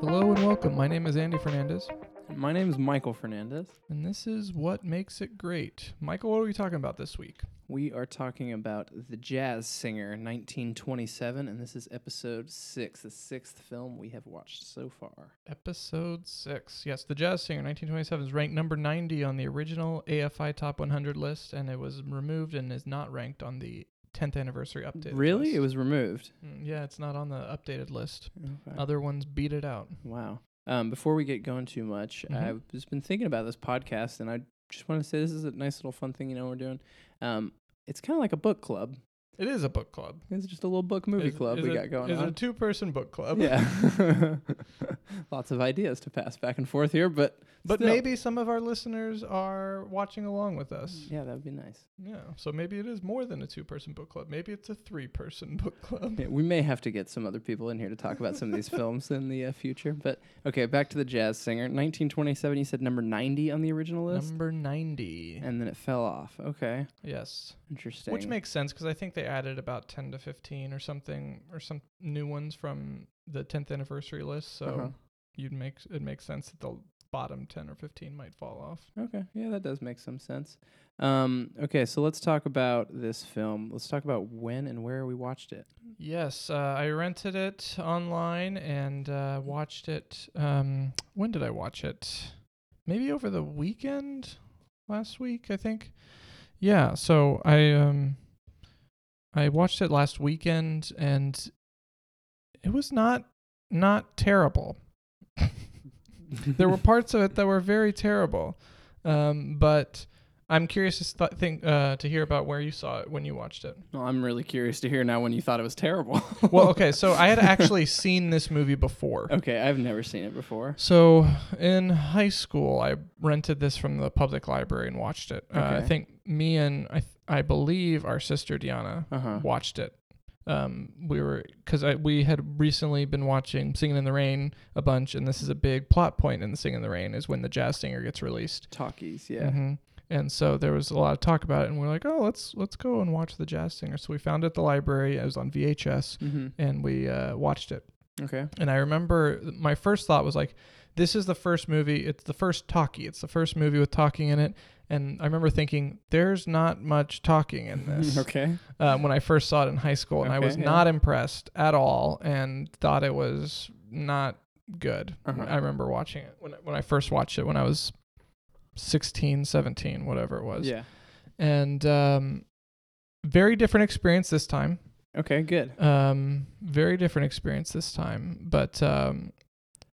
Hello and welcome. My name is Andy Fernandez, My name is Michael Fernandez. and this is What Makes It Great. Michael, what are we talking about this week? We are talking about The Jazz Singer, 1927, and this is episode six, the sixth film we have watched so far. Episode 6. Yes, The Jazz Singer 1927 is ranked number 90 on the original AFI Top 100 list, and it was removed and is not ranked on the 10th anniversary update. really? list. It was removed. Mm, Yeah, it's not on the updated list. Okay. Other ones beat it out. wow. Um, before we get going too much, Mhm. I've just been thinking about this podcast, and I just want to say this is a nice little fun thing, you know, we're doing. Um, it's kind of like a book club. It is a book club. It's just a little book movie Is- club is we it- got going is on. a two person book club. yeah. Lots of ideas to pass back and forth here, but But still. maybe some of our listeners are watching along with us. yeah, that would be nice. Yeah, so maybe it is more than a two-person book club. Maybe it's a three-person book club. Yeah, we may have to get some other people in here to talk about some of these films in the uh, future. But okay, back to the jazz singer. 1927. You said number 90 on the original list, Number ninety. and then it fell off. Okay, yes, interesting. which makes sense because I think they added about ten to fifteen or something, or some new ones from the tenth anniversary list. So Uh-huh. you'd make it makes sense that the bottom ten or fifteen might fall off. Okay, yeah, that does make some sense. Um, okay, so let's talk about this film. Let's talk about when and where we watched it. Yes, uh, I rented it online and uh, watched it. Um, when did I watch it? Maybe over the weekend last week, I think. Yeah, so I um I watched it last weekend and it was not not terrible. There were parts of it that were very terrible. Um, but I'm curious to th- think uh, to hear about where you saw it when you watched it. Well, I'm really curious to hear now when you thought it was terrible. Well, okay, so I had actually seen this movie before. okay, I've never seen it before. So in high school, I rented this from the public library and watched it. Uh, I think me and I, th- I believe our sister Diana Uh huh. watched it. Um, we were because we had recently been watching Singing in the Rain a bunch, and this is a big plot point in the Singing in the Rain is when the jazz singer gets released. Talkies, yeah. hmm And so there was a lot of talk about it, and we are like, oh, let's let's go and watch the jazz singer. So we found it at the library. It was on VHS, Mm-hmm. and we uh, watched it. Okay. And I remember my first thought was like, this is the first movie. It's the first talkie. It's the first movie with talking in it. And I remember thinking, there's not much talking in this okay. um, when I first saw it in high school. And I was yeah. not impressed at all and thought it was not good. Uh-huh. I remember watching it when, when I first watched it when I was 16, 17, whatever it was. Yeah. And um, very different experience this time. Okay. Good. Um, very different experience this time, but um,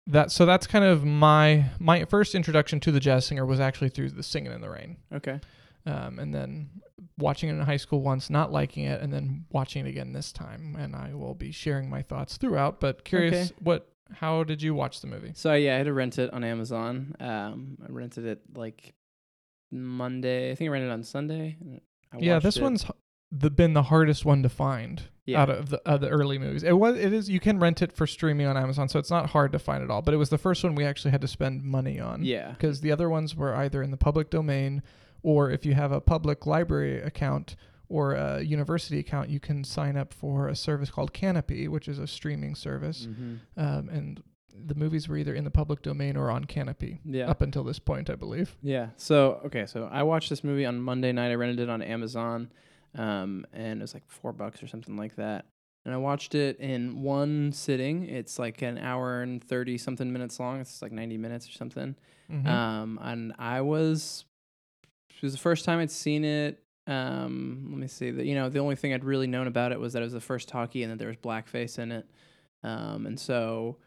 that so that's kind of my my first introduction to the jazz singer was actually through the Singing in the Rain, Okay. um, and then watching it in high school once, not liking it, and then watching it again this time, and I will be sharing my thoughts throughout. But curious, Okay. what how did you watch the movie? So yeah, I had to rent it on Amazon. Um, I rented it like Monday. I think I rented it on Sunday. I yeah, this it. one's the been the hardest one to find Yeah. out of the of the early movies. It was it is you can rent it for streaming on Amazon, so it's not hard to find at all. But it was the first one we actually had to spend money on. Yeah. because the other ones were either in the public domain or if you have a public library account or a university account, you can sign up for a service called Canopy, which is a streaming service. hmm Um, and the movies were either in the public domain or on Canopy Yeah. up until this point, I believe. Yeah. So okay, so I watched this movie on Monday night. I rented it on Amazon, um, and it was like four bucks or something like that. And I watched it in one sitting. It's like an hour and thirty something minutes long. It's like ninety minutes or something. Mhm. Um, and I was, it was the first time I'd seen it. Um, let me see. The, you know, the only thing I'd really known about it was that it was the first talkie and that there was blackface in it. Um, and so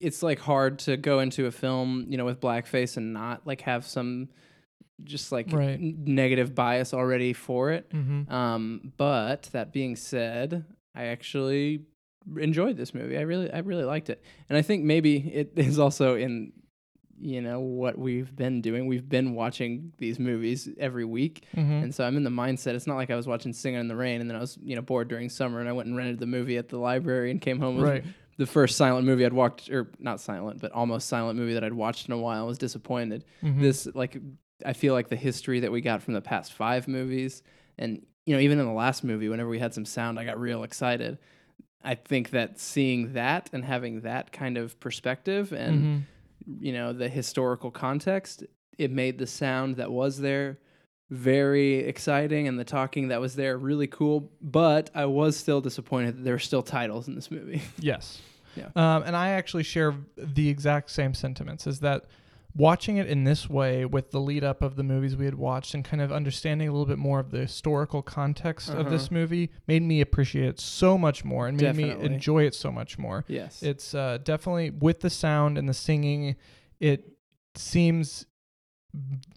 it's like hard to go into a film, you know, with blackface and not like have some just like Right. n- negative bias already for it. Mhm. Um, but that being said, I actually enjoyed this movie. I really, I really liked it, and I think maybe it is also in, you know, what we've been doing. We've been watching these movies every week, Mhm. and so I'm in the mindset. It's not like I was watching Singing in the Rain, and then I was, you know, bored during summer, and I went and rented the movie at the library and came home with right. the first silent movie I'd watched, or not silent, but almost silent movie that I'd watched in a while. I was disappointed Mhm. this like I feel like the history that we got from the past five movies, and you know even in the last movie, whenever we had some sound, I got real excited. I think that seeing that and having that kind of perspective and Mhm. you know the historical context, it made the sound that was there very exciting and the talking that was there really cool. But I was still disappointed that there were still titles in this movie. Yes. Yeah. Um, and I actually share the exact same sentiments. Is that watching it in this way with the lead up of the movies we had watched and kind of understanding a little bit more of the historical context of this Uh-huh. movie made me appreciate it so much more and made Definitely. me enjoy it so much more. yes. It's uh, definitely with the sound and the singing, it seems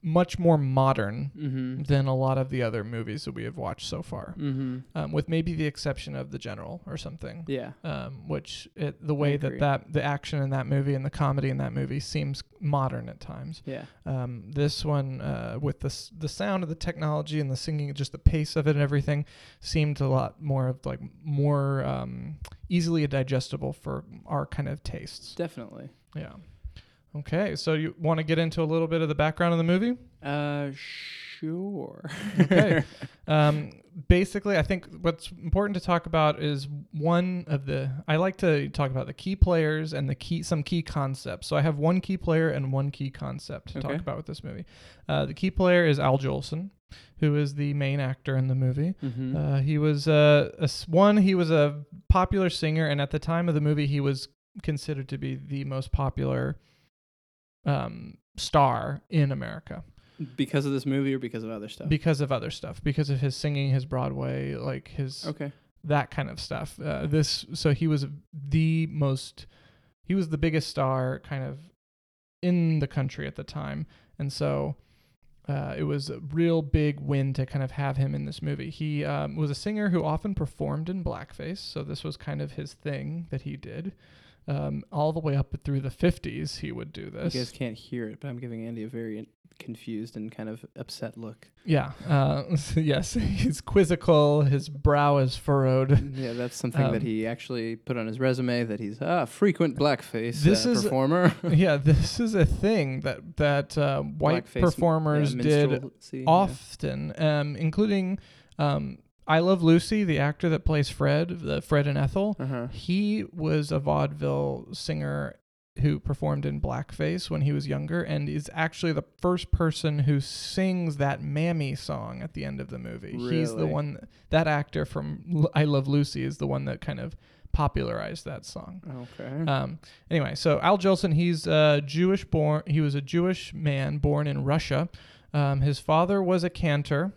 much more modern mm-hmm. than a lot of the other movies that we have watched so far, Mm-hmm. um, with maybe the exception of the General or something. Yeah. Um, which it, the way that that the action in that movie and the comedy in that movie seems modern at times. Yeah. Um, this one, uh, with the s- the sound of the technology and the singing, just the pace of it and everything, seemed a lot more of like more um, easily digestible for our kind of tastes. Definitely. Yeah. Okay, so you want to get into a little bit of the background of the movie? Uh, sure. Okay. Um, basically, I think what's important to talk about is one of the. I like to talk about the key players and the key some key concepts. So I have one key player and one key concept to Okay. talk about with this movie. Uh, the key player is Al Jolson, who is the main actor in the movie. mm-hmm. Uh, he was uh, a one. He was a popular singer, and at the time of the movie, he was considered to be the most popular um, star in America because of this movie or because of other stuff? because of other stuff, because of his singing, his Broadway, like his okay. that kind of stuff. Uh, this so he was the most, he was the biggest star kind of in the country at the time, and so. Uh, it was a real big win to kind of have him in this movie. He um, was a singer who often performed in blackface, so this was kind of his thing that he did. Um, all the way up through the 50s, he would do this. You guys can't hear it, but I'm giving Andy a very confused and kind of upset look. Yeah. Uh, yes. He's quizzical. His brow is furrowed. Yeah, that's something Um, that he actually put on his resume that he's a frequent blackface This uh, is- performer. yeah, this is a thing that that uh, white Blackface, performers yeah, did minstrelsy, yeah. often, um, including um, I Love Lucy, the actor that plays Fred, the Fred and Ethel. Uh-huh. He was a vaudeville singer who performed in blackface when he was younger, and is actually the first person who sings that "Mammy" song at the end of the movie. He's the one that actor from L- I Love Lucy is the one that kind of popularized that song. Okay. Um, anyway, so Al Jolson, he's a Jewish born. He was a Jewish man born in Russia. Um, his father was a cantor.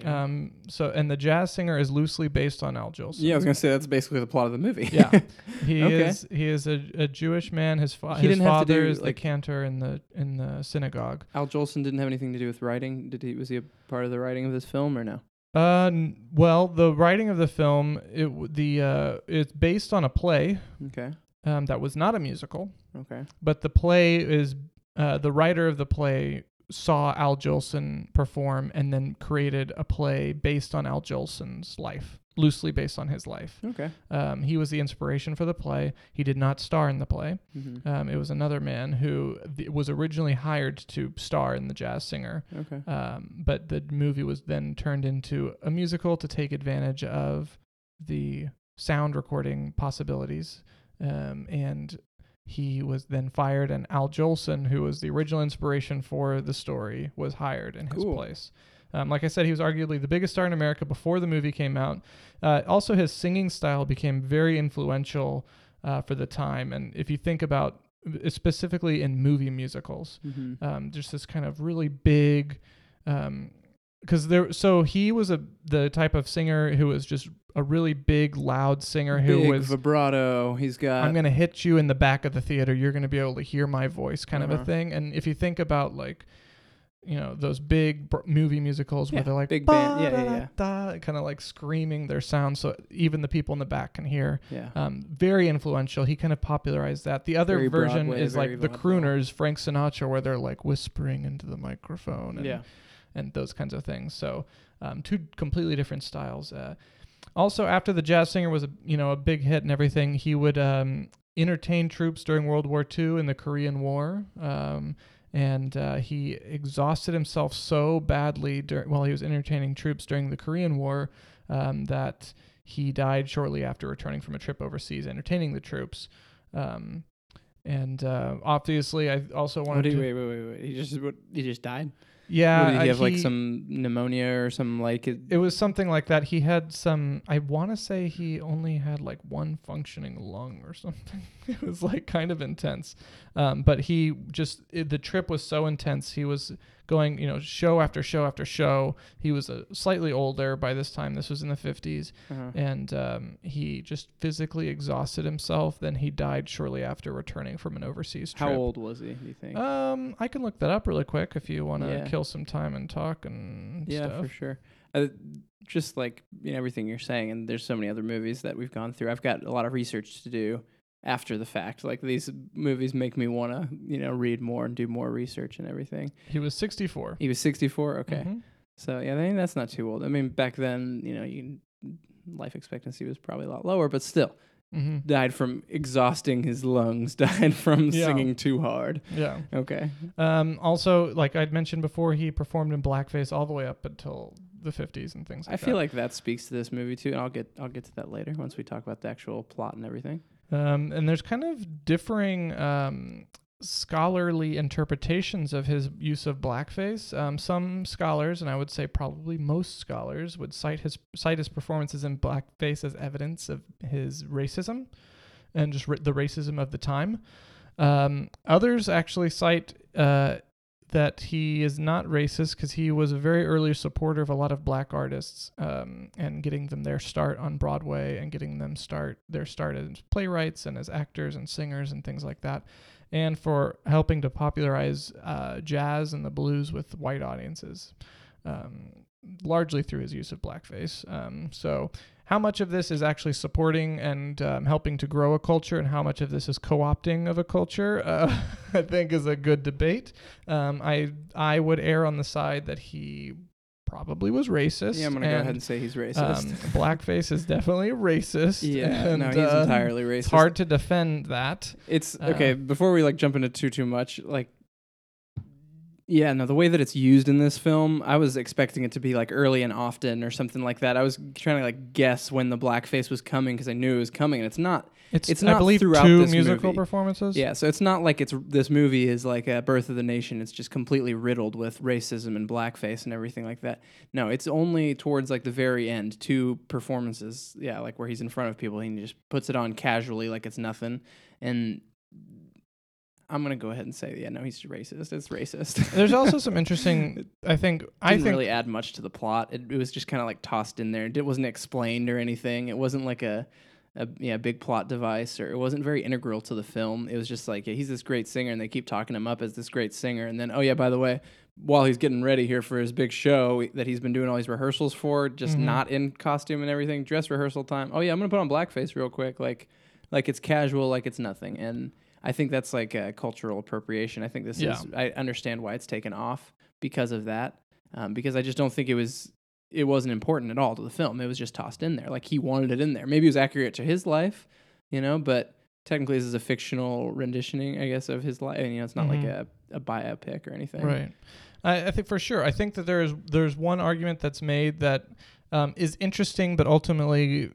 Okay. Um, so and the jazz singer is loosely based on Al Jolson. yeah, I was gonna say that's basically the plot of the movie. Yeah. He Okay. is he is a, a Jewish man. His, fa- He his didn't have to father do, is the like- cantor in the in the synagogue. Al Jolson didn't have anything to do with writing. Did he? Was he a part of the writing of this film or no? Uh, n- well, the writing of the film it w- the uh it's based on a play Okay. um that was not a musical. Okay. but the play is uh, the writer of the play saw Al Jolson perform and then created a play based on Al Jolson's life, loosely based on his life. Okay. Um, he was the inspiration for the play. He did not star in the play. Mm-hmm. Um, it was another man who th- was originally hired to star in The Jazz Singer, okay. um, but the movie was then turned into a musical to take advantage of the sound recording possibilities. Um, and he was then fired, and Al Jolson, who was the original inspiration for the story, was hired in his Cool. place. Um, like I said, he was arguably the biggest star in America before the movie came out. Uh, also, his singing style became very influential uh, for the time. And if you think about uh, specifically in movie musicals, Mm-hmm. um, just this kind of really big because there so he was a the type of singer who was just a really big loud singer who Big was vibrato. He's got. i'm gonna hit you in the back of the theater you're gonna be able to hear my voice kind of Uh-huh. a thing and if you think about like you know those big br- movie musicals Yeah, where they're like big band. Yeah, yeah, yeah. kind of like screaming their sound so even the people in the back can hear yeah. um, very influential. He kind of popularized that. The other Very version Broadway, is like the crooners, Frank Sinatra, where they're like whispering into the microphone and, yeah. And those kinds of things. So um, two completely different styles. Uh, also, after the jazz singer was a you know a big hit and everything, he would um, entertain troops during World War II and the Korean War. Um, and uh, he exhausted himself so badly dur- while he was entertaining troops during the Korean War um, that he died shortly after returning from a trip overseas, entertaining the troops. Um, and uh, obviously, I also wanted to. wait, wait, wait, wait. He just he just died. Yeah, What, did he uh, have like he- some pneumonia or some like it, It was something like that. He had some. I want to say he only had like one functioning lung or something. it was like kind of intense. Um, but he just it, the trip was so intense. He was going, you know, show after show after show. He was uh, slightly older by this time. This was in the fifties, uh and um, he just physically exhausted himself. Then he died shortly after returning from an overseas trip. How old was he? Do you think? Um, I can look that up really quick if you want to Yeah. kill some time and talk and yeah, stuff. for sure. Uh, just like you know everything you're saying, and there's so many other movies that we've gone through. I've got a lot of research to do after the fact. Like these movies make me want to you know read more and do more research and everything. He was 64. He was 64. Okay, Mhm. so yeah, I think that's not too old. I mean, back then, you know, you life expectancy was probably a lot lower, but still hmm died from exhausting his lungs. Died from Yeah. singing too hard. Yeah. Okay. Um, also, like I'd mentioned before, he performed in blackface all the way up until the 50s and things like I that. I feel like that speaks to this movie too, and I'll get I'll get to that later once we talk about the actual plot and everything. Um, and there's kind of differing um, scholarly interpretations of his use of blackface. Um, some scholars, and I would say probably most scholars, would cite his cite his performances in blackface as evidence of his racism and just the racism of the time. Um, others actually cite uh, that he is not racist because he was a very early supporter of a lot of black artists um, and getting them their start on Broadway and getting them start their start as playwrights and as actors and singers and things like that, and for helping to popularize uh, jazz and the blues with white audiences, um, largely through his use of blackface. Um, so. How much of this is actually supporting and um, helping to grow a culture, and how much of this is co-opting of a culture? Uh, I think is a good debate. Um, I I would err on the side that he probably was racist. Yeah, I'm gonna go ahead and say he's racist. Um, blackface is definitely racist. yeah, and, no, he's uh, entirely racist. It's hard to defend that. It's uh, okay. Before we like jump into too too much, like, yeah, no, the way that it's used in this film, I was expecting it to be like early and often or something like that. I was trying to like guess when the blackface was coming because I knew it was coming, and it's not. It's, It's I not believe throughout two this musical movie. performances. Yeah, so it's not like it's this movie is like a Birth of the Nation. It's just completely riddled with racism and blackface and everything like that. No, it's only towards like the very end, two performances. Yeah, like where he's in front of people, and he just puts it on casually like it's nothing. And I'm gonna go ahead and say, yeah, no, he's racist. It's racist. There's also some interesting. I think. I didn't think. really add much to the plot. It, it was just kind of like tossed in there. It wasn't explained or anything. It wasn't like a, a yeah big plot device or it wasn't very integral to the film. It was just like yeah, he's this great singer and they keep talking him up as this great singer. And then oh yeah, by the way, while he's getting ready here for his big show that he's been doing all these rehearsals for, just Mhm. not in costume and everything, dress rehearsal time. Oh yeah, I'm gonna put on blackface real quick, like like it's casual, like it's nothing. And I think that's like a cultural appropriation. I think this Yeah. is. I understand why it's taken off because of that. Um, because I just don't think it was. It wasn't important at all to the film. It was just tossed in there. Like he wanted it in there. Maybe it was accurate to his life, you know. But technically, this is a fictional renditioning, I guess, of his life. And, you know, it's not like Mhm. a, a biopic or anything. Right. I, I think for sure. I think that there is there's one argument that's made that um, is interesting, but ultimately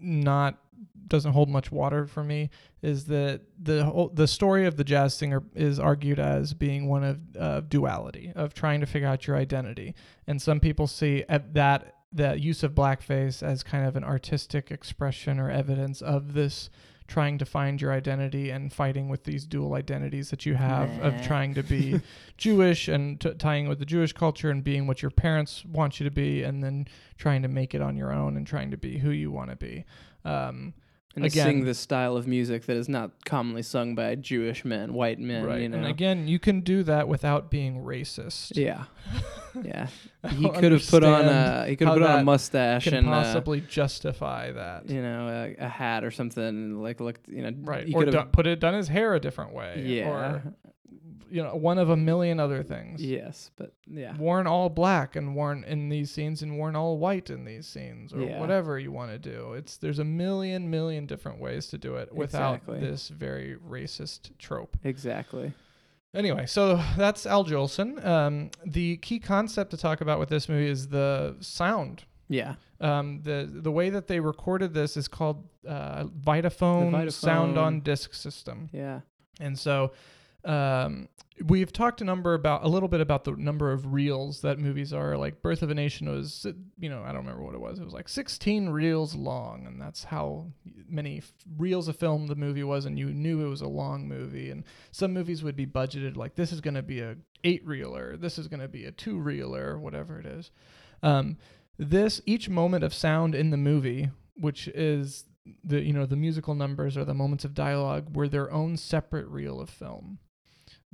not doesn't hold much water for me. Is that the whole, the story of the jazz singer is argued as being one of uh, duality of trying to figure out your identity, and some people see at that the use of blackface as kind of an artistic expression or evidence of this trying to find your identity and fighting with these dual identities that you have of trying to be Jewish and t- tying with the Jewish culture and being what your parents want you to be, and then trying to make it on your own and trying to be who you want to be. Um, And Again- sing this style of music that is not commonly sung by Jewish men, white men. right. You know. And again, you can do that without being racist. yeah. Yeah. He could have put on a he could have put on a mustache and uh, possibly justify that. you know a, a hat or something like looked you know Right. he Or could do, have put it done his hair a different way. yeah Or you know, one of a million other things. yes but yeah worn all black and worn in these scenes and worn all white in these scenes or Yeah. whatever you want to do. It's there's a million million different ways to do it without Exactly. this very racist trope. exactly Anyway, so that's Al Jolson. Um, the key concept to talk about with this movie is the sound Yeah. Um, the the way that they recorded this is called uh, Vitaphone, sound on disc system. Yeah. And so um, we've talked a number about a little bit about the number of reels that movies are. Like Birth of a Nation was, you know, I don't remember what it was. It was like 16 reels long, and that's how many reels of film the movie was, and you knew it was a long movie. And some movies would be budgeted like this is going to be a eight reeler, this is going to be a two reeler, whatever it is. Um, this each moment of sound in the movie, which is the you know the musical numbers or the moments of dialogue, were their own separate reel of film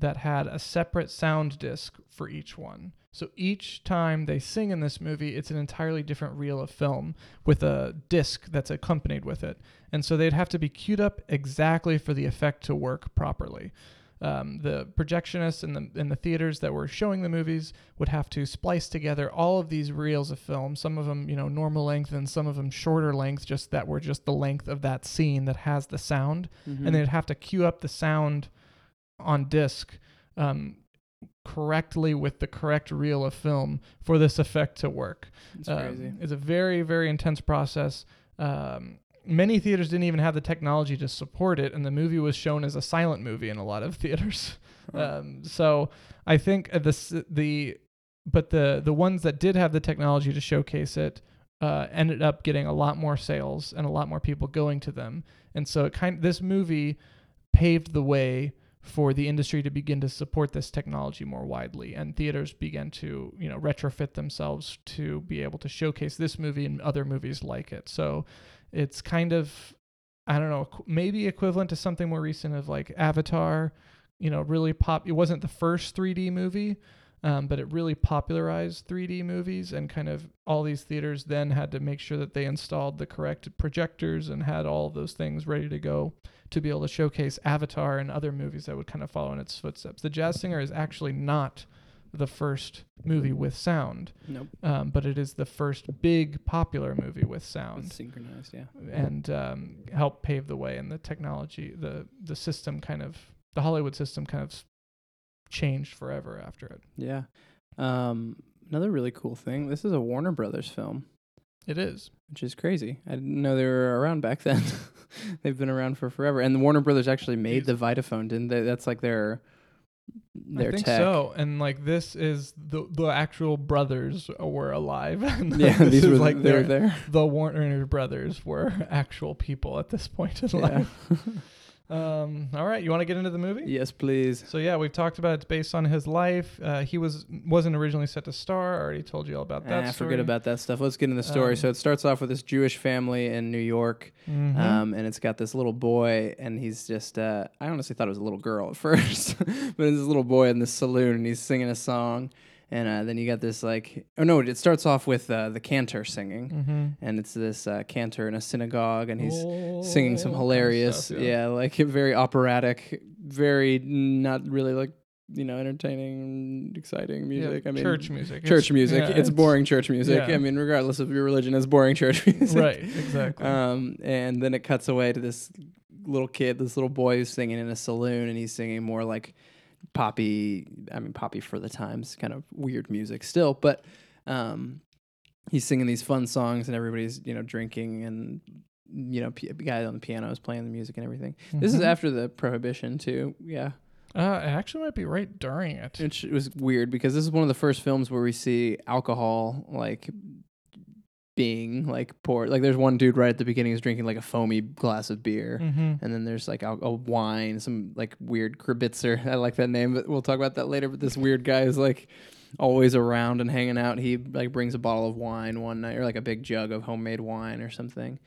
that had a separate sound disc for each one. So each time they sing in this movie, it's an entirely different reel of film with a disc that's accompanied with it. And so they'd have to be queued up exactly for the effect to work properly. Um, the projectionists in the in the theaters that were showing the movies would have to splice together all of these reels of film. Some of them, you know, normal length, and some of them shorter length, just that were just the length of that scene that has the sound Mhm. and they'd have to queue up the sound on disc um, correctly with the correct reel of film for this effect to work. It's Um, crazy. It's a very, very intense process. Um, many theaters didn't even have the technology to support it, and the movie was shown as a silent movie in a lot of theaters. Huh. Um, so I think uh, the the but the the ones that did have the technology to showcase it uh, ended up getting a lot more sales and a lot more people going to them. And so it kind this movie paved the way for the industry to begin to support this technology more widely. And theaters began to you know retrofit themselves to be able to showcase this movie and other movies like it. So it's kind of i don't know maybe equivalent to something more recent of like avatar you know really pop it wasn't the first 3d movie um, but it really popularized 3d movies and kind of all these theaters then had to make sure that they installed the correct projectors and had all of those things ready to go to be able to showcase Avatar and other movies that would kind of follow in its footsteps. The Jazz Singer is actually not the first movie with sound, Nope. um, but it is the first big popular movie with It's sound synchronized. Yeah. and um, helped pave the way. And the technology, the the system, kind of the Hollywood system, kind of changed forever after it. Yeah. Um, another really cool thing. This is a Warner Brothers film, It is. which is crazy. I didn't know they were around back then. They've been around for forever. And the Warner Brothers actually made the Vitaphone, didn't they? That's like their their I think tech. so. And like this is the the actual brothers were alive. And Yeah, these were like they were there. the Warner brothers were actual people at this point in Yeah. life. Um, all right, you want to get into the movie? yes, please. So yeah, we've talked about it's based on his life. Uh, he was wasn't originally set to star. I already told you all about that. Story. forget about that stuff. Let's get into the story. Um, so it starts off with this Jewish family in New York, Mhm. um, and it's got this little boy, and he's just. Uh, I honestly thought it was a little girl at first, but it's this little boy in this saloon, and he's singing a song, and uh, then you got this like. Oh no! It starts off with uh, the cantor singing, Mhm. and it's this uh, cantor in a synagogue, and he's Oh, singing some hilarious, stuff, yeah. like very operatic, very not really like you know entertaining, exciting Yeah, music. I mean, church music. church It's- music. yeah, it's, boring church music. yeah. I mean, regardless of your religion, it's boring church music. Right. Exactly. Um, and then it cuts away to this little kid, this little boy who's singing in a saloon, and he's singing more like poppy. I mean, poppy for the times, kind of weird music still, but um, he's singing these fun songs, and everybody's you know drinking and. You know, p- guy on the piano is playing the music and everything. This is Mhm. after the prohibition too. Yeah, Uh, it actually might be right during it. which was weird because this is one of the first films where we see alcohol like being like poured. Like there's one dude right at the beginning who's drinking like a foamy glass of beer. hmm And then there's like a, a wine, some like weird Krabitzer. I like that name, but we'll talk about that later. But this weird guy is like always around and hanging out. He like brings a bottle of wine one night, or like a big jug of homemade wine or something.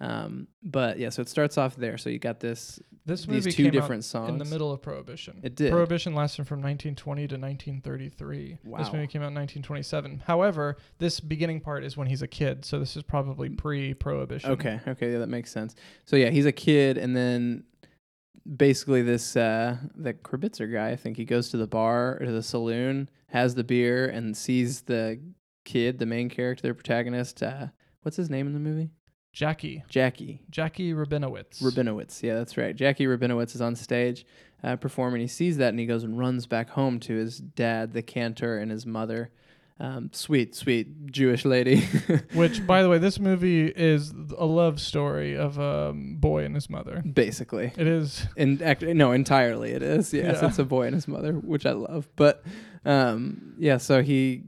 Um, but yeah, so it starts off there. So you got this This movie these two came different songs in the middle of Prohibition. It did. Prohibition lasted from 1920 to 1933. Wow. This movie came out in 1927. However, this beginning part is when he's a kid, so this is probably pre-Prohibition. Okay, okay, yeah, that makes sense. So yeah, he's a kid, and then basically this uh the Krabitzer guy, I think he goes to the bar or the saloon, has the beer, and sees the kid, the main character, the protagonist. Uh, what's his name in the movie? Jackie. Jackie Jackie Rabinowitz. Rabinowitz. Yeah, that's right. Jackie Rabinowitz is on stage uh, performing. He sees that and he goes and runs back home to his dad, the cantor, and his mother. Um, sweet, sweet Jewish lady. Which, by the way, this movie is a love story of a boy and his mother. Basically. It is. In act- no, entirely it is. Yes, Yeah. it's a boy and his mother, which I love. But um, yeah, so he,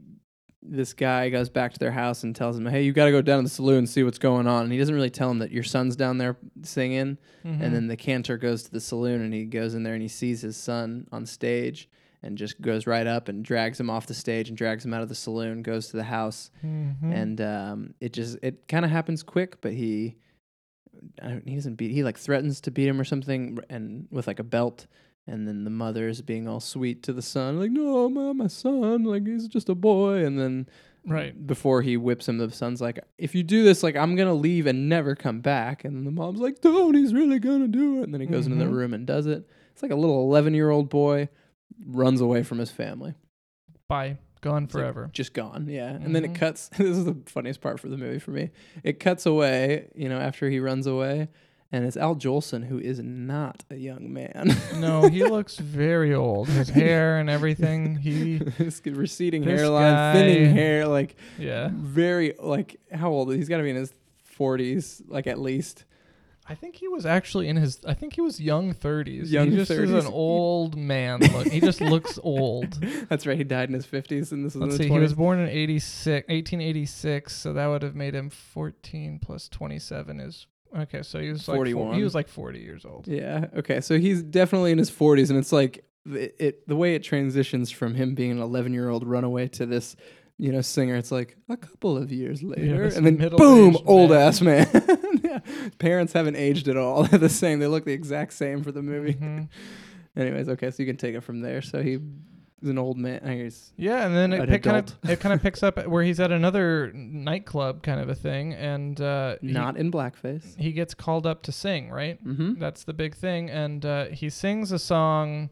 this guy goes back to their house and tells him, "Hey, you got to go down to the saloon and see what's going on." And he doesn't really tell him that your son's down there singing. Mhm. And then the cantor goes to the saloon and he goes in there and he sees his son on stage and just goes right up and drags him off the stage and drags him out of the saloon, goes to the house, Mhm. and um, it just it kind of happens quick, but he I don't, he doesn't beat he like threatens to beat him or something and with like a belt. And then the mother's being all sweet to the son, like, no, my, my son, like, he's just a boy. And then Right. before he whips him, the son's like, if you do this, like, I'm going to leave and never come back. And the mom's like, don't, he's really going to do it. And then he goes into the Mhm. room and does it. It's like a little 11 year old boy runs away from his family. Bye. Gone It's like forever. just gone, yeah. And then it Mhm. cuts. This is the funniest part for the movie for me. It cuts away, you know, after he runs away. And it's Al Jolson, who is not a young man. no, he looks very old. His hair and everything. He. His receding This hairline, guy- thinning hair, like Yeah. very like how old? He's got to be in his forties, like at least. I think he was actually in his. I think he was young thirties. Young he just is an old man. Look, he just looks old. That's right. He died in his fifties, and this was Let's in the see. He was born in 86, 1886, so that would have made him 14 plus 27 is okay. So he was like four- 41. he was like 40 years old. Yeah. Okay. So he's definitely in his forties, and it's like it, it. The way it transitions from him being an eleven-year-old runaway to this, you know, singer. It's like a couple of years later, this and then middle-aged boom, old man. ass man. yeah. Parents haven't aged at all. They're the same. They look the exact same for the movie. Mhm. Anyways, okay. So you can take it from there. So he is an old man. I guess. Yeah, and then it An kind of it kind of picks up where he's at another nightclub kind of a thing, and uh, he- Not in blackface. he gets called up to sing. Right, Mm-hmm. that's the big thing, and uh, he sings a song.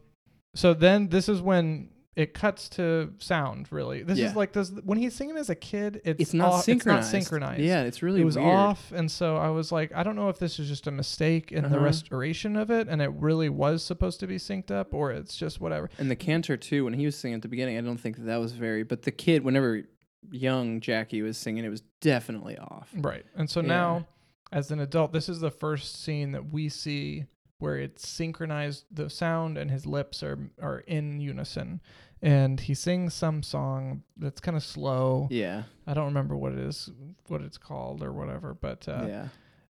So then this is when it cuts to sound. Really, this Yeah. is like this when he's singing as a kid. It's, It's not off- synchronized. It's not synchronized. Yeah, it's really it was weird. off, and so I was like, I don't know if this is just a mistake in the Uh-huh. restoration of it, and it really was supposed to be synced up, or it's just whatever. And the cantor too, when he was singing at the beginning, I don't think that, that was very. But the kid, whenever young Jackie was singing, it was definitely off. Right. And so Yeah. now, as an adult, this is the first scene that we see where it's synchronized the sound and his lips are are in unison. And he sings some song that's kind of slow. Yeah, I don't remember what it is, what it's called or whatever. But uh, yeah,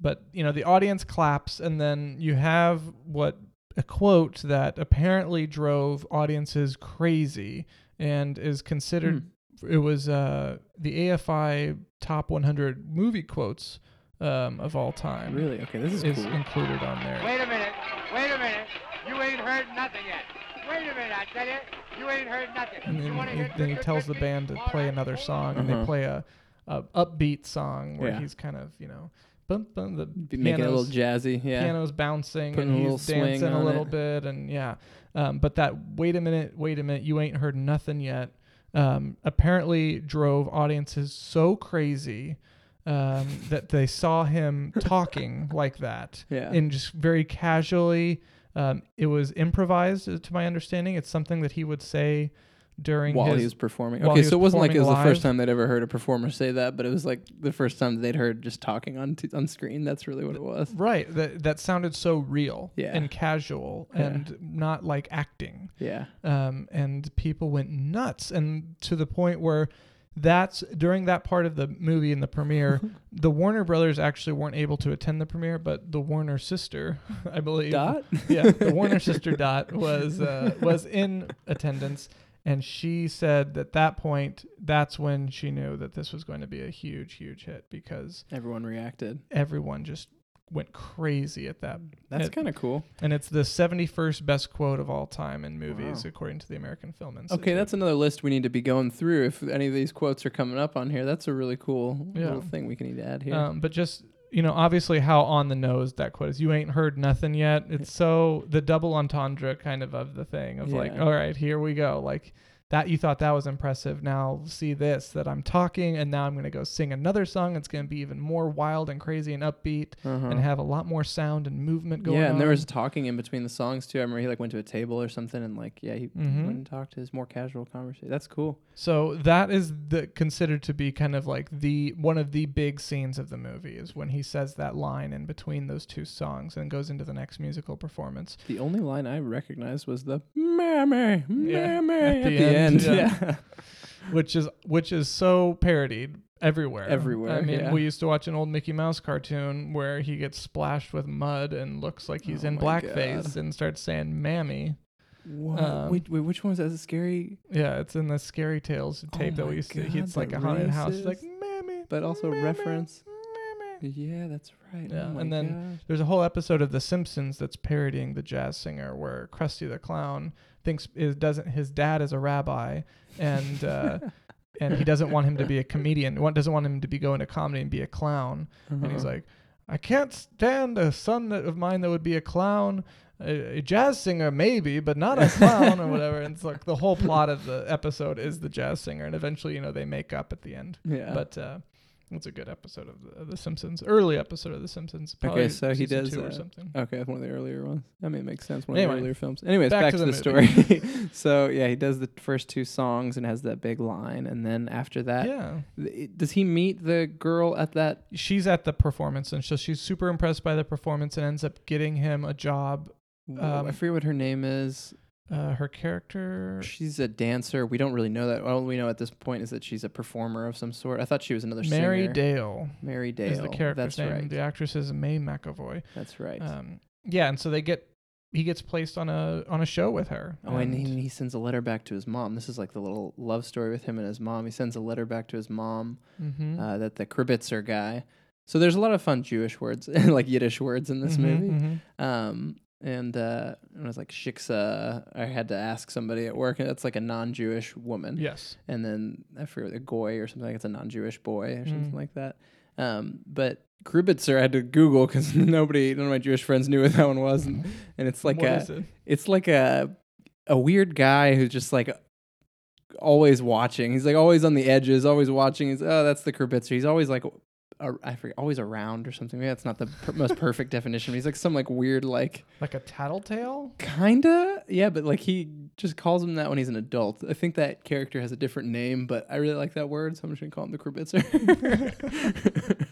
but you know the audience claps, and then you have what a quote that apparently drove audiences crazy and is considered Hmm. it was uh, the AFI top 100 movie quotes um, of all time. really. Okay, this is, is cool. included on there. Wait a minute. Wait a minute. You ain't heard nothing yet. Wait a minute, I tell you. You ain't heard nothing. And then, wanna he, hear then he tells the band to play another hold song, on. and they Uh-huh. play a, a upbeat song where Yeah. he's kind of you know, bum, bum, the Be making it a little piano's- jazzy. Yeah, piano's bouncing Putting and a he's little swing dancing a little it. bit and yeah um, but that wait a minute wait a minute you ain't heard nothing yet um, apparently drove audiences so crazy um, that they saw him talking like that yeah. and just very casually um, it was improvised uh, to my understanding it's something that he would say during while his he was performing. Okay, was so it wasn't like it was performing the first time they'd ever heard a performer say that, but it was like the first time they'd heard just talking on t- on screen. That's really what it was. right that that sounded so real Yeah. and casual Yeah. and not like acting Yeah, um, and people went nuts and to the point where that's during that part of the movie in the premiere the warner brothers actually weren't able to attend the premiere but the warner sister i believe Dot. yeah the warner sister dot was uh, was in attendance and she said at that point that's when she knew that this was going to be a huge huge hit because Everyone reacted. everyone just went crazy at that That's kind of cool. and it's the 71st best quote of all time in movies Wow. according to the american film institute Okay, that's another list we need to be going through. If any of these quotes are coming up on here, that's a really cool Yeah. little thing we can need to add here. Um, but just you know, obviously how on the nose that quote is. You ain't heard nothing yet. It's so the double entendre kind of of the thing of like, all right, here we go. Like that you thought that was impressive. Now see this that I'm talking and now I'm going to go sing another song. It's going to be even more wild and crazy and upbeat Uh-huh. and have a lot more sound and movement going on. yeah, on. and there was talking in between the songs too. I remember he like went to a table or something, and like yeah, he Mhm. went and talked to his more casual conversation. That's cool. So that is the considered to be kind of like the one of the big scenes of the movie is when he says that line in between those two songs and goes into the next musical performance. The only line I recognized was the "mammy, Yeah, mammy" at at, the the, end, end. yeah. Yeah. which is which is so parodied everywhere. Everywhere, I mean, yeah. we used to watch an old Mickey Mouse cartoon where he gets splashed with mud and looks like he's Oh in blackface God. and starts saying "mammy." What? Um, wait, wait, which one was that? Is it scary, Yeah, it's in the Scary Tales tape that Oh my we used to. It's like a haunted house. It's like "mammy," but also mammy, reference? Mammy." Yeah, that's right. Yeah, oh and then gosh. There's a whole episode of The Simpsons that's parodying the jazz singer, where Krusty the Clown thinks is doesn't his dad is a rabbi, and uh, and he doesn't want him to be a comedian. Doesn't want him to be going to comedy and be a clown. And he's Uh-huh. like, I can't stand a son that, of mine that would be a clown. A, a jazz singer maybe, but not a clown or whatever. And it's like the whole plot of the episode is the jazz singer, and eventually, you know, they make up at the end. yeah, But uh, it's a good episode of the, of the Simpsons, early episode of the Simpsons. probably so he does, two or uh, something. Okay, one of the earlier ones. I mean, it makes sense. One Anyway, of the earlier films. Anyways, back back, to to, the the, story. so yeah, he does the first two songs and has that big line, and then after that, yeah. th- does he meet the girl at that? She's at the performance, and so she's super impressed by the performance and ends up getting him a job. I Um, forget what her name is. Uh, her character. She's a dancer. We don't really know that. All we know at this point is that she's a performer of some sort. I thought she was another Mary singer. Dale Mary Dale. is the character's That's name. right. The actress is May McAvoy. That's right. Um, yeah, and so they get he gets placed on a on a show with her. Oh, and he, he sends a letter back to his mom. This is like the little love story with him and his mom. He sends a letter back to his mom Mhm. uh, that the Kribitzer guy. So there's a lot of fun Jewish words, like Yiddish words in this Mhm, movie. mhm. Um, and uh, it was like shiksa. I had to ask somebody at work, and that's like a non-Jewish woman. Yes. And then I forget a goy or something. Like it's a non-Jewish boy or something Mm. like that. Um, but Kribitzer I had to Google because nobody, none of my Jewish friends knew what that one was, and, and it's like What a, it? it's like a a weird guy who's just like always watching. He's like always on the edges, always watching. He's oh, that's the Kribitzer. He's always like a, I forget, always around or something. Maybe that's not the per- most perfect definition. But he's like some like weird like Like a tattletale? kinda yeah, but like he just calls him that when he's an adult. I think that character has a different name, but I really like that word, so I'm just gonna call him the Kribitzer.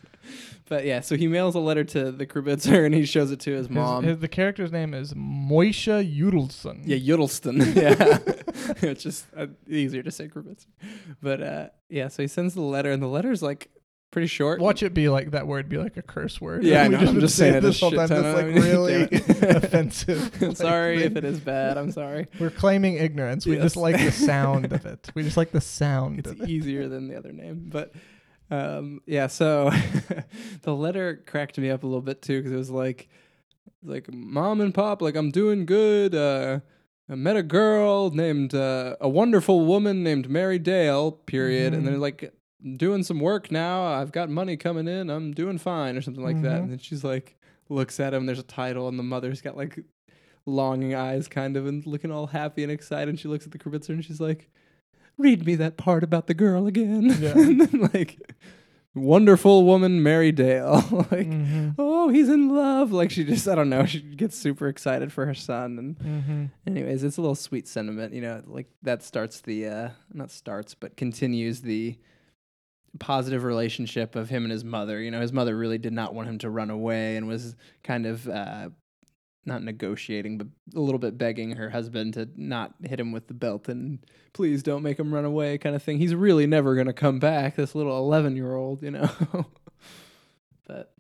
but yeah, so he mails a letter to the Kribitzer and he shows it to his His- mom. his- the character's name is Moisha Yudelson. Yeah, Yudelson. yeah, it's just uh, easier to say Krubitzer. But uh, yeah, so he sends the letter, and the letter's like pretty short. Watch it be like that word be like a curse word. Yeah, know, I'm just saying it this whole time. That's like really offensive. Like sorry if it is bad. I'm sorry. We're claiming ignorance. We just like the sound of it. We just like the sound It's of it. easier than the other name, but um, yeah. So the letter cracked me up a little bit too because it was like, like mom and pop, like I'm doing good. Uh, I met a girl named uh, a wonderful woman named Mary Dale. Period. And then like doing some work now. I've got money coming in. I'm doing fine or something like that. Mhm. And then she's like looks at him. There's a title, and the mother's got like longing eyes, kind of, and looking all happy and excited. And she looks at the Kribitzer and she's like, "Read me that part about the girl again." Yeah. and then like, wonderful woman Mary Dale, like. Mhm. Oh, he's in love. Like she just, I don't know. She gets super excited for her son, and Mhm. Anyways, it's a little sweet sentiment, you know, like that starts the uh not starts, but continues the positive relationship of him and his mother. You know, his mother really did not want him to run away and was kind of uh not negotiating, but a little bit begging her husband to not hit him with the belt and please don't make him run away kind of thing. He's really never going to come back, this little 11-year-old, you know. but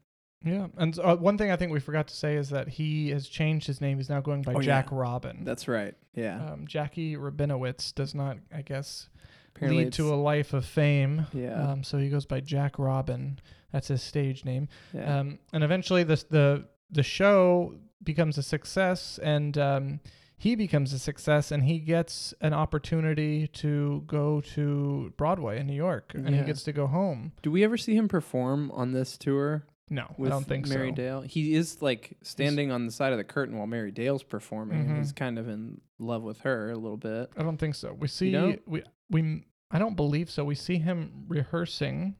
Yeah, and uh, one thing I think we forgot to say is that he has changed his name. He's now going by Oh, Jack yeah. Robin. that's right. Yeah. um, Jackie Rabinowitz does not, I guess, Apparently lead to a life of fame. Yeah. Um, so he goes by Jack Robin. That's his stage name. yeah. Um, and eventually, this the the show becomes a success, and um, he becomes a success, and he gets an opportunity to go to Broadway in New York, and he gets to go home. Do we ever see him perform on this tour? No, I don't think so. Mary so. Dale. He is like standing on the side of the curtain while Mary Dale's performing, Mhm. he's kind of in love with her a little bit. I don't think so. We see don't? we we I don't believe so. We see him rehearsing.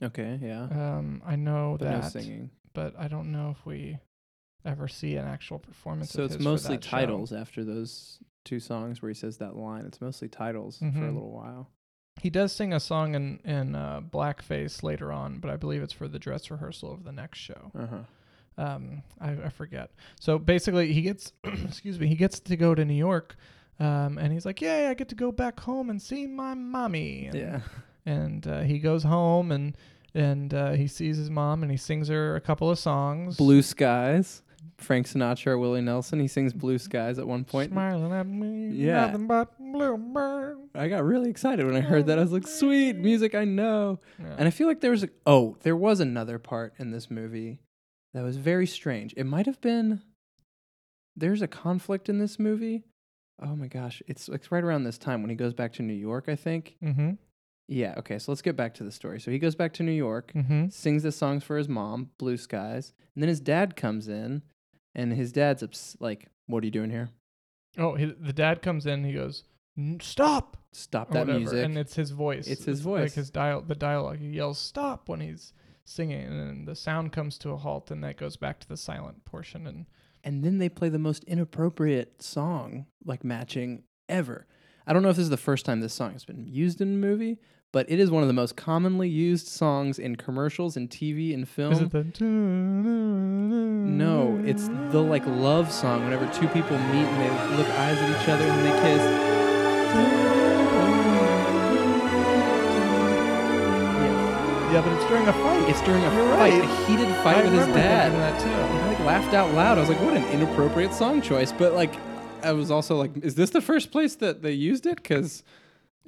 Okay, yeah, Um, I know but no that, singing. but I don't know if we ever see an actual performance. So of it's his for mostly that show. titles after those two songs where he says that line. It's mostly titles for a Mhm. little while. He does sing a song in in uh, blackface later on, but I believe it's for the dress rehearsal of the next show. Uh huh. Um, I, I forget. So basically, he gets excuse me, he gets to go to New York, um, and he's like, "Yay, I get to go back home and see my mommy." And, Yeah. and uh, he goes home and and uh, he sees his mom and he sings her a couple of songs. Blue Skies. Frank Sinatra or Willie Nelson. He sings Blue Skies at one point. Smiling at me, Yeah. nothing but bluebird. I got really excited when I heard that. I was like, sweet music, I know. Yeah. And I feel like there was a, oh, there was another part in this movie that was very strange. It might have been there's a conflict in this movie. Oh my gosh, it's it's right around this time when he goes back to New York, I think. mm-hmm. Yeah, okay, so let's get back to the story. So he goes back to New York, Mm-hmm. sings the songs for his mom, Blue Skies, and then his dad comes in, and his dad's ups- like, "What are you doing here? Oh, he, the dad comes in. He goes, "N- "Stop!" Stop or that whatever, music!" and it's his voice. It's his voice. like his dial, the dialogue. He yells "Stop" when he's singing, and the sound comes to a halt, and that goes back to the silent portion. And and then they play the most inappropriate song like matching ever. I don't know if this is the first time this song has been used in a movie, but it is one of the most commonly used songs in commercials and TV and film. is it the? no, it's the like love song whenever two people meet and they look eyes at each other and they kiss. Yes. Yeah, but it's during a fight. It's during a You're fight, right. a heated fight I with his dad. that too. I like laughed out loud. I was like, what an inappropriate song choice. But like, I was also like, is this the first place that they used it? Because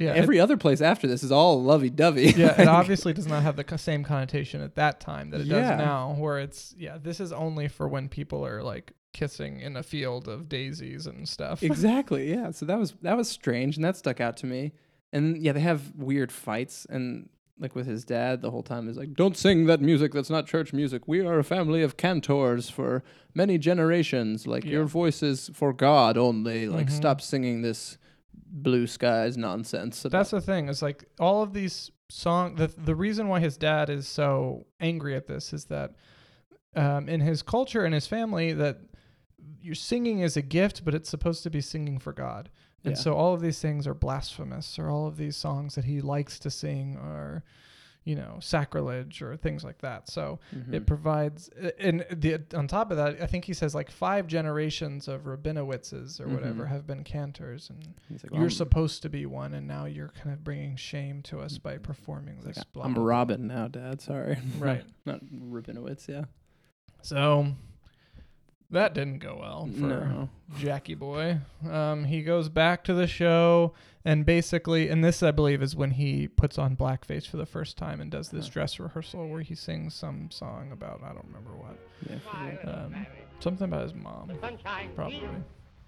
Yeah, every other place after this is all lovey dovey. it, yeah, it obviously does not have the same connotation at that time that it Yeah. does now, where it's yeah, this is only for when people are like kissing in a field of daisies and stuff. exactly. Yeah. So that was that was strange, and that stuck out to me. And yeah, they have weird fights, and like with his dad, the whole time is like, "Don't sing that music. That's not church music. We are a family of cantors for many generations. Like Yeah. your voice is for God only. Like Mhm. stop singing this." Blue skies nonsense. about That's the thing. It's like all of these song. The the reason why his dad is so angry at this is that um, in his culture and his family that you're singing is a gift, but it's supposed to be singing for God. And Yeah. so all of these things are blasphemous, or all of these songs that he likes to sing are, you know, sacrilege or things like that. So Mhm. it provides, and the on top of that, I think he says like five generations of Rabinowitzes or whatever Mhm. have been cantors, and like, you're I'm- supposed to be one, and now you're kind of bringing shame to us by performing He's like, this. blah, I'm blah, blah." Robin now, Dad. Sorry. Right. Not Rabinowitz. Yeah. So that didn't go well for No. Jackie Boy. Um, he goes back to the show and basically, and this I believe is when he puts on blackface for the first time and does this Huh. dress rehearsal where he sings some song about I don't remember what, Yeah. Um, something about his mom, probably.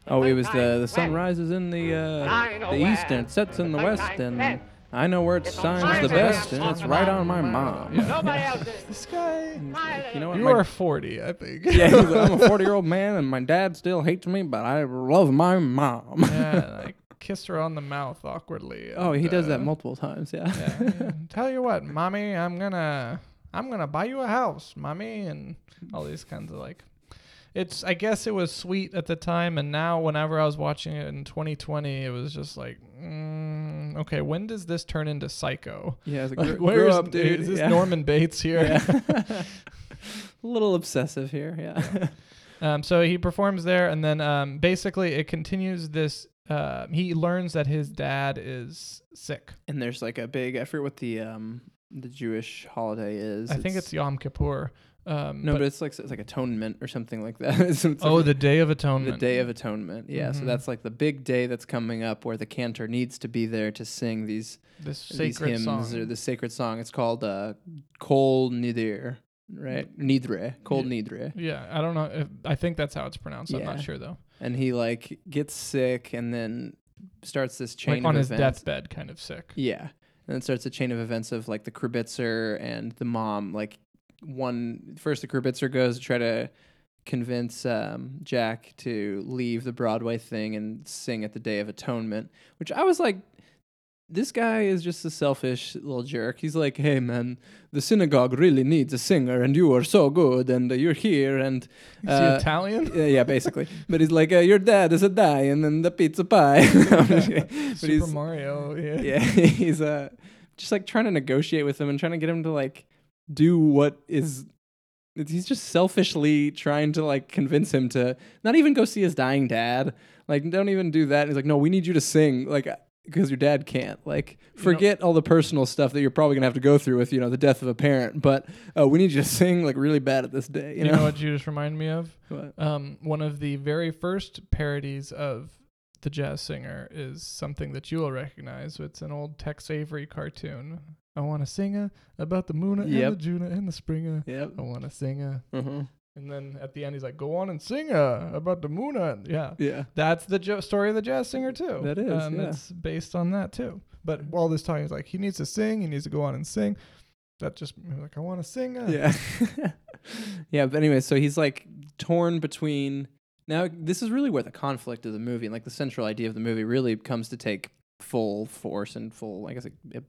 Oh, it was the the sun rises in the uh, the east and it sets in the west, and I know where it shines the best, and it's right on my mom. Yeah. Nobody else is. This guy, like, you know what? you my- are 40, I think. yeah, he's like, I'm a 40 year old man, and my dad still hates me, but I love my mom. yeah, I kissed her on the mouth awkwardly. oh, he does that uh, multiple times. Yeah. yeah, yeah. Tell you what, mommy, I'm gonna I'm gonna buy you a house, mommy, and all these kinds of like. It's I guess it was sweet at the time, and now whenever I was watching it in 2020, it was just like, mm, okay, when does this turn into Psycho? yeah. Like, Like, where is, up, dude. is this yeah. Norman Bates here? Yeah. a little obsessive here. Yeah. Um, so he performs there, and then um, basically it continues this. Uh, he learns that his dad is sick. and there's like a big. I forget what the um the Jewish holiday is. I think it's Yom Kippur. Um, no, but, it's like it's like atonement or something like that. It's- it's oh, like the Day of Atonement. the Day of Atonement. Yeah, so Mhm. that's like the big day that's coming up where the cantor needs to be there to sing these this these sacred hymns song. or the sacred song. It's called uh, Kol Nidir, right? Nidre, Kol Yeah. Nidre. yeah, I don't know. If, I think that's how it's pronounced. I'm not sure though. And he like gets sick and then starts this chain Like of on his events. deathbed, kind of sick. Yeah. And then starts a chain of events of like the Krubitzer and the mom like one first the Kurbitzer goes to try to convince um, Jack to leave the Broadway thing and sing at the Day of Atonement, which I was like, this guy is just a selfish little jerk. He's like, hey man, the synagogue really needs a singer, and you are so good, and uh, you're here, and Is he uh, Italian? yeah, yeah, basically. but he's like, uh, your dad is a dying, and the pizza pie. but Super he's Mario. Yeah. yeah, he's uh just like trying to negotiate with him and trying to get him to like do what is he's just selfishly trying to like convince him to not even go see his dying dad. Like don't even do that. he's like, "No, we need you to sing." Like because your dad can't. Like, know- forget all the personal stuff that you're probably gonna have to go through with, you know, the death of a parent. But uh, we need you to sing like really bad at this day. You, You know, know what you just remind me of? What? Um, one of the very first parodies of the jazz singer is something that you will recognize. It's an old Tex Avery cartoon. I want to sing a about the moon Yep. and the Juna and the springer. Yep. I want to sing a, Uh-huh. And then at the end he's like, "Go on and sing a about the moon." and-" Yeah, Yeah. that's the jo- story of the jazz singer too. That is, um, yeah. It's based on that too. But all this time he's like, he needs to sing. He needs to go on and sing. That just like I want to sing. A. Yeah. yeah, but anyway, so he's like torn between now this is really where the conflict of the movie and like the central idea of the movie really comes to take full force and full I guess it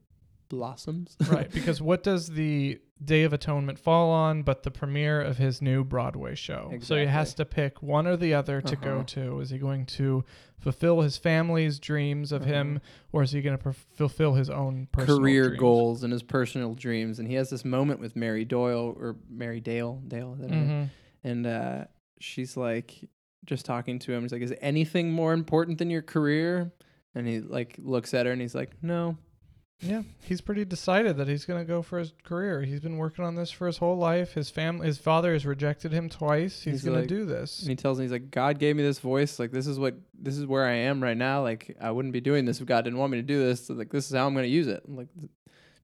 blossoms. right because what does the day of atonement fall on but the premiere of his new broadway show so he has to pick one or the other to go Uh-huh. to is he going to fulfill his family's dreams of him or is he going to perf- fulfill his own personal career dreams? goals and his personal dreams and he has this moment with Mary Doyle or Mary Dale Dale is that her name? Mhm. and uh she's like just talking to him he's like is anything more important than your career and he like looks at her and he's like no yeah he's pretty decided that he's going to go for his career he's been working on this for his whole life his family his father has rejected him twice he's, He's going like- to do this And he tells me he's like, God gave me this voice. Like this is what this is where I am right now. Like I wouldn't be doing this if God didn't want me to do this. So, like this is how I'm gonna use it. Like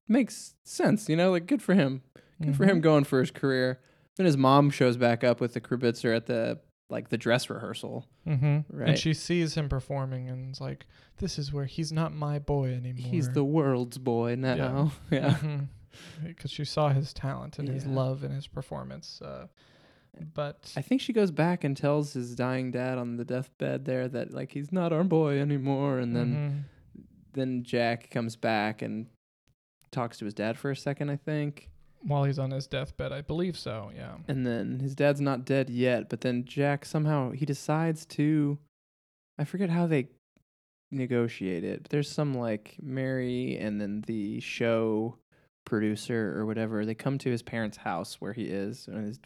makes sense, you know. Like good for him. Good for him Mhm. going for his career. Then his mom shows back up with the Krubitzer at the like the dress rehearsal. Mhm. Right. and she sees him performing and is like this is where he's not my boy anymore He's the world's boy now. Yeah. Because she saw his talent and his love and his performance. Uh, but I think she goes back and tells his dying dad on the deathbed there that like he's not our boy anymore. And then Mhm. then Jack comes back and talks to his dad for a second, I think. While he's on his deathbed, I believe so. Yeah. And then his dad's not dead yet, but then Jack somehow he decides to I forget how they negotiate it. But there's some like Mary and then the show producer or whatever. They come to his parents' house where he is and his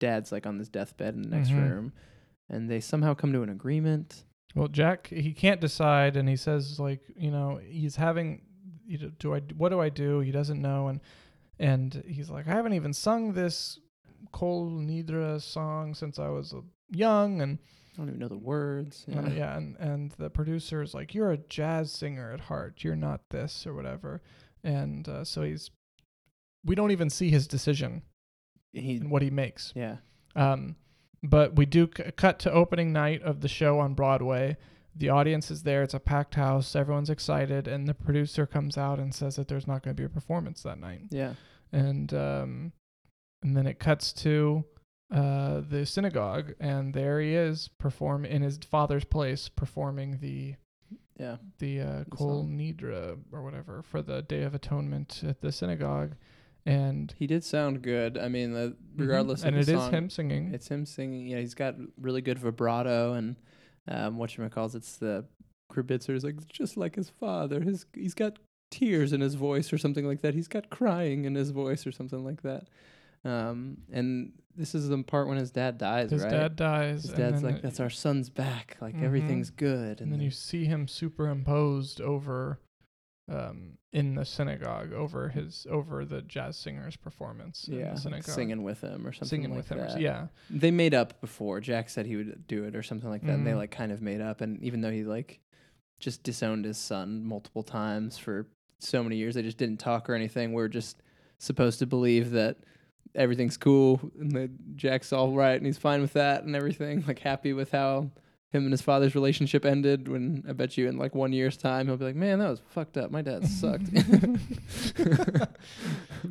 dad's like on his deathbed in the next Mhm. room. And they somehow come to an agreement. Well, Jack he can't decide, and he says like you know he's having. You know, do I what do I do? He doesn't know, and and he's like I haven't even sung this Kol Nidra song since I was young, and I don't even know the words. Uh, yeah, and and the producer is like, "You're a jazz singer at heart. You're not this or whatever." And uh, so he's, we don't even see his decision He and what he makes. yeah. Um, but we do c- cut to opening night of the show on Broadway. The audience is there. It's a packed house. Everyone's excited, and the producer comes out and says that there's not going to be a performance that night. Yeah. And um, and then it cuts to uh, the synagogue, and there he is perform in his father's place, performing the Yeah. the uh, Kol. Nidra or whatever for the Day of Atonement at the synagogue, and He did sound good. I mean, uh, regardless Mhm. and of it the is song, him singing. It's him singing. Yeah, he's got really good vibrato and um, what you calls it's the Kribitzer's like just like his father. His he's got tears in his voice or something like that. He's got crying in his voice or something like that. Um, and this is the part when his dad dies, his right? dad dies. his dad's like, "That's our son's back. Like Mhm. everything's good." and then you see him superimposed over um in the synagogue over his over the jazz singer's performance in yeah, the like singing with him or something singing like with him or yeah they made up before. Jack said he would do it or something like that, and they Mhm. like kind of made up. And even though he like just disowned his son multiple times for so many years, they just didn't talk or anything. We're just supposed to believe that everything's cool and that Jack's all right and he's fine with that and everything. Like happy with how him and his father's relationship ended. When I bet you in like one year's time he'll be like, "Man, that was fucked up. My dad sucked."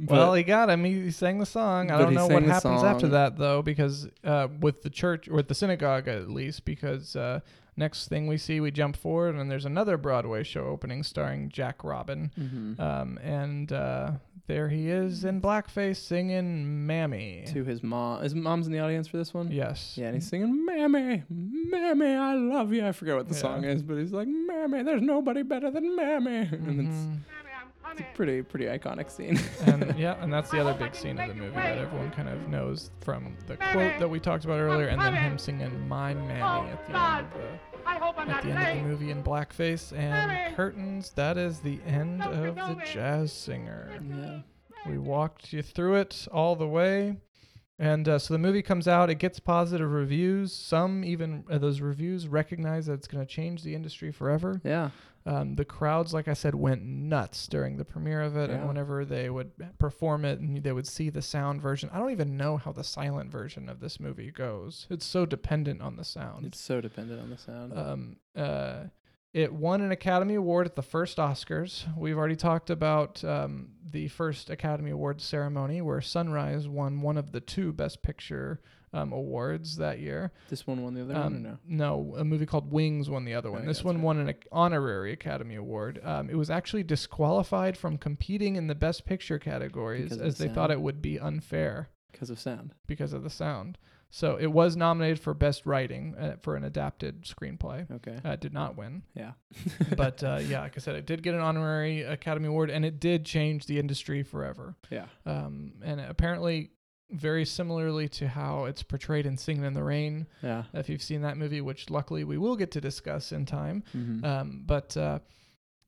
well, he got him. He, he sang the song. I don't know what happens after that though, because uh, with the church or with the synagogue at least, because uh, next thing we see, we jump forward and there's another Broadway show opening starring Jack Robin, Mhm. um, and uh, there he is in blackface singing "Mammy." to his mom. His mom's in the audience for this one. Yes. Yeah, and he's singing "Mammy, Mammy, I love you." I forget what the Yeah. song is, but he's like "Mammy, there's nobody better than Mammy," and it's, Mhm. It's a pretty pretty iconic scene. and yeah, and that's the other big scene of the movie that everyone kind of knows from the quote that we talked about earlier, and then him singing "My Mammy" at the end of the I hope I'm at the end of the movie in blackface and curtains. That is the end of the jazz singer. yeah. We walked you through it all the way. And uh, so the movie comes out, it gets positive reviews. Some even uh, those reviews recognize that it's going to change the industry forever. Yeah. Um, the crowds, like I said, went nuts during the premiere of it, and whenever they would perform it and they would see the sound version. I don't even know how the silent version of this movie goes. It's so dependent on the sound. It's so dependent on the sound. Um, uh, it won an Academy Award at the first Oscars. We've already talked about um, the first Academy Awards ceremony where Sunrise won one of the two Best Picture um, awards that year. this one won the other one or Um, no? no, a movie called Wings won the other one. yeah, this that's one right. won an honorary Academy Award. Um, it was actually disqualified from competing in the Best Picture categories as the they thought it would be unfair Because of sound. because of the sound. So it was nominated for Best Writing uh, for an adapted screenplay. Okay. Uh, did not win, Yeah. but uh, yeah, like I said, it did get an honorary Academy Award, and it did change the industry forever. yeah. Um, and apparently, very similarly to how it's portrayed in Singing in the Rain, Yeah. if you've seen that movie, which luckily we will get to discuss in time. Mhm. Um, but uh,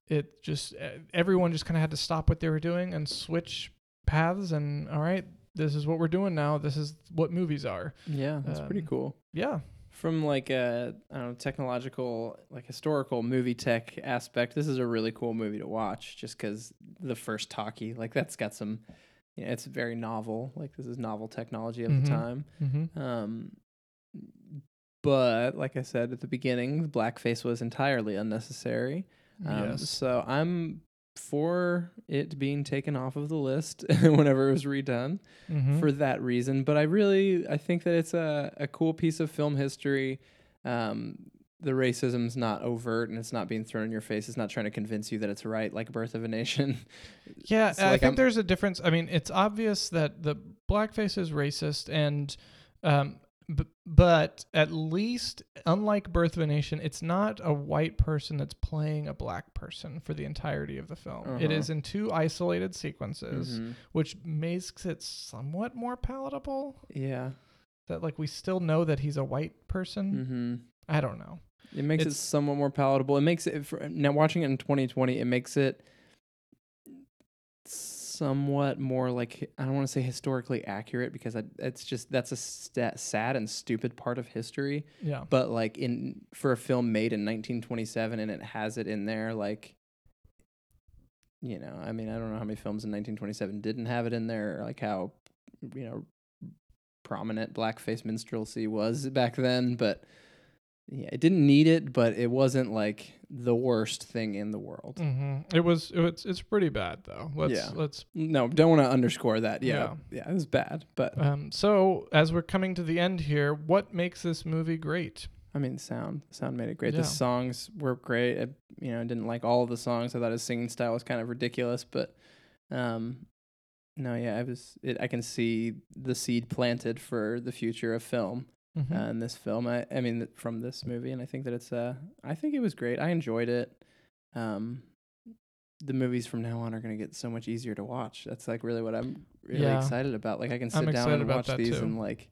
it just everyone just kind of had to stop what they were doing and switch paths. And all right, this is what we're doing now. This is what movies are. yeah, that's pretty um, cool. Yeah. From like a I don't know technological like historical movie tech aspect, this is a really cool movie to watch. Just because the first talkie like that's got some, you know, it's very novel. Like this is novel technology of Mhm. the time. Mm-hmm. Um, but like I said at the beginning, blackface was entirely unnecessary. Um, yes. So I'm for it being taken off of the list whenever it was redone Mm-hmm. for that reason. But I really I think that it's a, a cool piece of film history. Um, the racism's not overt and it's not being thrown in your face. It's not trying to convince you that it's right, like Birth of a Nation. Yeah, So, I like, think I'm- there's a difference. I mean, it's obvious that the blackface is racist, and um, b- but at least, unlike Birth of a Nation, it's not a white person that's playing a black person for the entirety of the film. It Uh-huh. is in two isolated sequences, Mhm. which makes it somewhat more palatable. Yeah. That like we still know that he's a white person. Mm-hmm. I don't know. It makes it somewhat more palatable. It makes it for, now watching it in 2020. It makes it somewhat more like I don't want to say historically accurate because I, it's just that's a sta sad and stupid part of history. Yeah. But like in for a film made in 1927 and it has it in there, like you know, I mean, I don't know how many films in 1927 didn't have it in there, like how you know prominent blackface minstrelsy was back then, but yeah, it didn't need it, but it wasn't like the worst thing in the world. hmm It was. It's. It's pretty bad though. Let's. Yeah. Let's No, don't want to underscore that. Yeah, yeah, it was bad, but Um, so, as we're coming to the end here, what makes this movie great? I mean, sound sound made it great. Yeah. The songs were great. I, you know, I didn't like all of the songs. I thought his singing style was kind of ridiculous, but um, no, yeah, I was. It, I can see the seed planted for the future of film Mhm. uh, in this film. I, I mean, from this movie, and I think that it's. Uh, I think it was great. I enjoyed it. Um, the movies from now on are going to get so much easier to watch. That's like really what I'm really Yeah. excited about. Like I can I'm sit down and watch these too. and like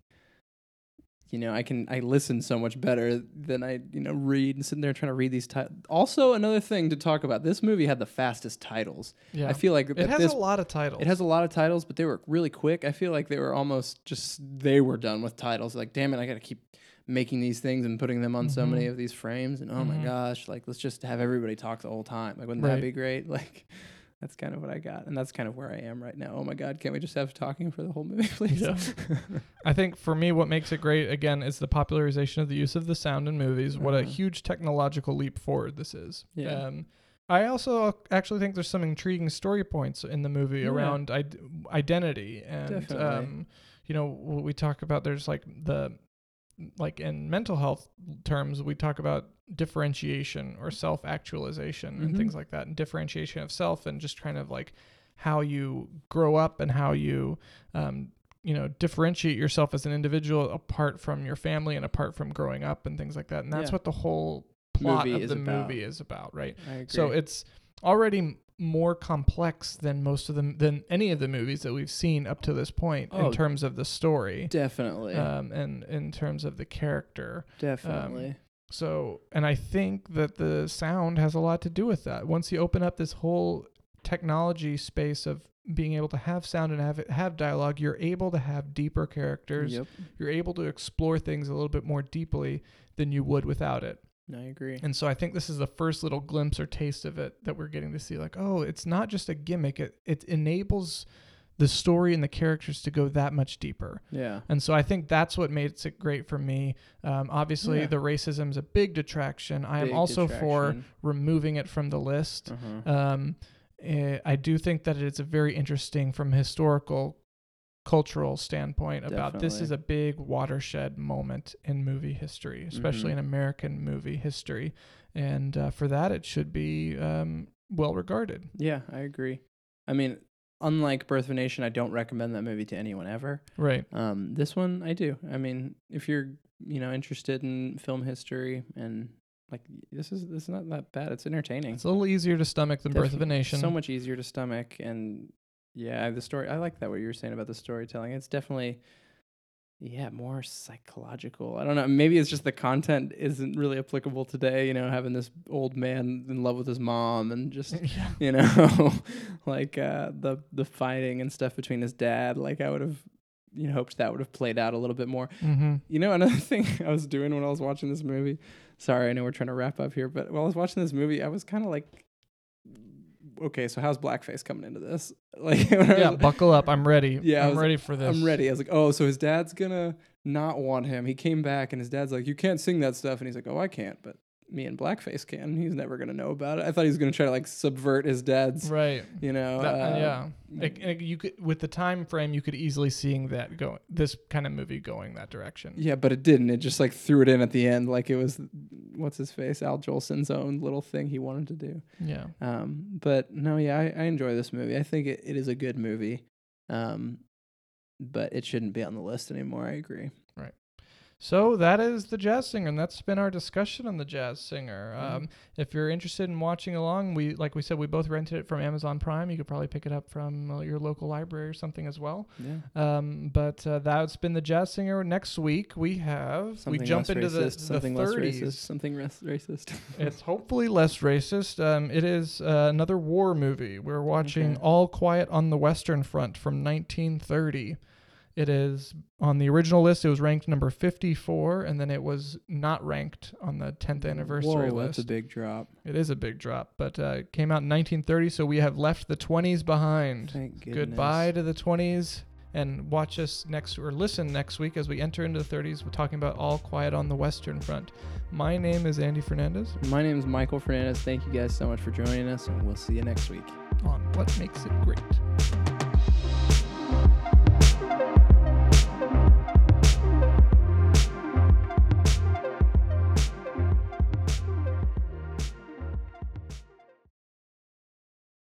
you know, I can I listen so much better than I, you know, read and sitting there trying to read these titles. Also, another thing to talk about. This movie had the fastest titles. yeah. I feel like it has this a lot of titles. it has a lot of titles, but they were really quick. I feel like they were almost just they were done with titles. Like, damn it, I got to keep making these things and putting them on so many Mhm. of these frames. And oh Mhm. my gosh, like let's just have everybody talk the whole time. Like, wouldn't Right. that be great? Like, that's kind of what I got, and that's kind of where I am right now. Oh my god, can't we just have talking for the whole movie, please? Yeah. I think for me, what makes it great again is the popularization of the use of the sound in movies. What a Uh-huh. huge technological leap forward this is. Yeah. Um, I also actually think there's some intriguing story points in the movie Yeah. around id- identity and Definitely. um, you know we talk about. There's like the like in mental health terms, we talk about differentiation or self actualization and Mhm. things like that, and differentiation of self, and just kind of like how you grow up and how you um, you know differentiate yourself as an individual apart from your family and apart from growing up and things like that. And that's Yeah. what the whole plot Movie of the about. movie is about, right? I agree. So it's already more complex than most of them than any of the movies that we've seen up to this point Oh, in terms of the story definitely, um, and in terms of the character. definitely. So, and I think that the sound has a lot to do with that. Once you open up this whole technology space of being able to have sound and have it, have dialogue, you're able to have deeper characters. Yep, You're able to explore things a little bit more deeply than you would without it. I agree. And so I think this is the first little glimpse or taste of it that we're getting to see. Like, oh, it's not just a gimmick. It it enables the story and the characters to go that much deeper. Yeah, And so I think that's what makes it great for me. Um, obviously, Yeah. the racism is a big detraction. I am also for removing it from the list. Uh-huh. Um, eh, I do think that it's a very interesting from historical, cultural standpoint about this is a big watershed moment in movie history, especially Mhm. in American movie history, and uh, for that it should be um, well regarded. Yeah, I agree. I mean, unlike Birth of a Nation, I don't recommend that movie to anyone ever. Right. Um, this one I do. I mean, if you're you know interested in film history and like this is this is not that bad. It's entertaining. It's a little easier to stomach than Birth of a Nation. So much easier to stomach and yeah, the story. I like that what you were saying about the storytelling. It's definitely yeah more psychological. I don't know. Maybe it's just the content isn't really applicable today. You know, having this old man in love with his mom and just yeah. you know like uh the the fighting and stuff between his dad like i would have you know hoped that would have played out a little bit more Mm-hmm. you know another thing i was doing when i was watching this movie sorry i know we're trying to wrap up here but while i was watching this movie i was kind of like okay so how's blackface coming into this like Yeah. was- Buckle up. I'm ready. Yeah, I'm was- ready for this. I'm ready. I was like, oh, so his dad's gonna not want him. He came back and his dad's like, you can't sing that stuff, and he's like, oh, I can't, but me and Blackface can. He's never gonna know about it. I thought he was gonna try to like subvert his dad's, Right. you know. That- uh, yeah. Like, like, you could with the time frame, you could easily seeing that go this kind of movie going that direction. Yeah, but it didn't. It just like threw it in at the end, like it was, what's his face, Al Jolson's own little thing he wanted to do. Yeah. Um, but no, yeah, I, I enjoy this movie. I think it, it is a good movie. Um, but it shouldn't be on the list anymore. I agree. So that is the Jazz Singer, and that's been our discussion on the Jazz Singer. Mhm. Um, if you're interested in watching along, we like we said, we both rented it from Amazon Prime. You could probably pick it up from uh, your local library or something as well. Yeah. Um, but uh, that's been the Jazz Singer. Next week we have Something we jump into the, racist, the something less 30s. racist, something less racist. it's hopefully less racist. Um, it is uh, another war movie. We're watching Okay. All Quiet on the Western Front from 1930. It is on the original list. It was ranked number 54, and then it was not ranked on the 10th anniversary Whoa, list. that's a big drop. it is a big drop, but uh, it came out in 1930, so we have left the 20s behind. Thank goodness. Goodbye to the 20s, and watch us next or listen next week as we enter into the 30s. We're talking about All Quiet on the Western Front. My name is Andy Fernandez. My name is Michael Fernandez. Thank you guys so much for joining us, and we'll see you next week. on what makes it great.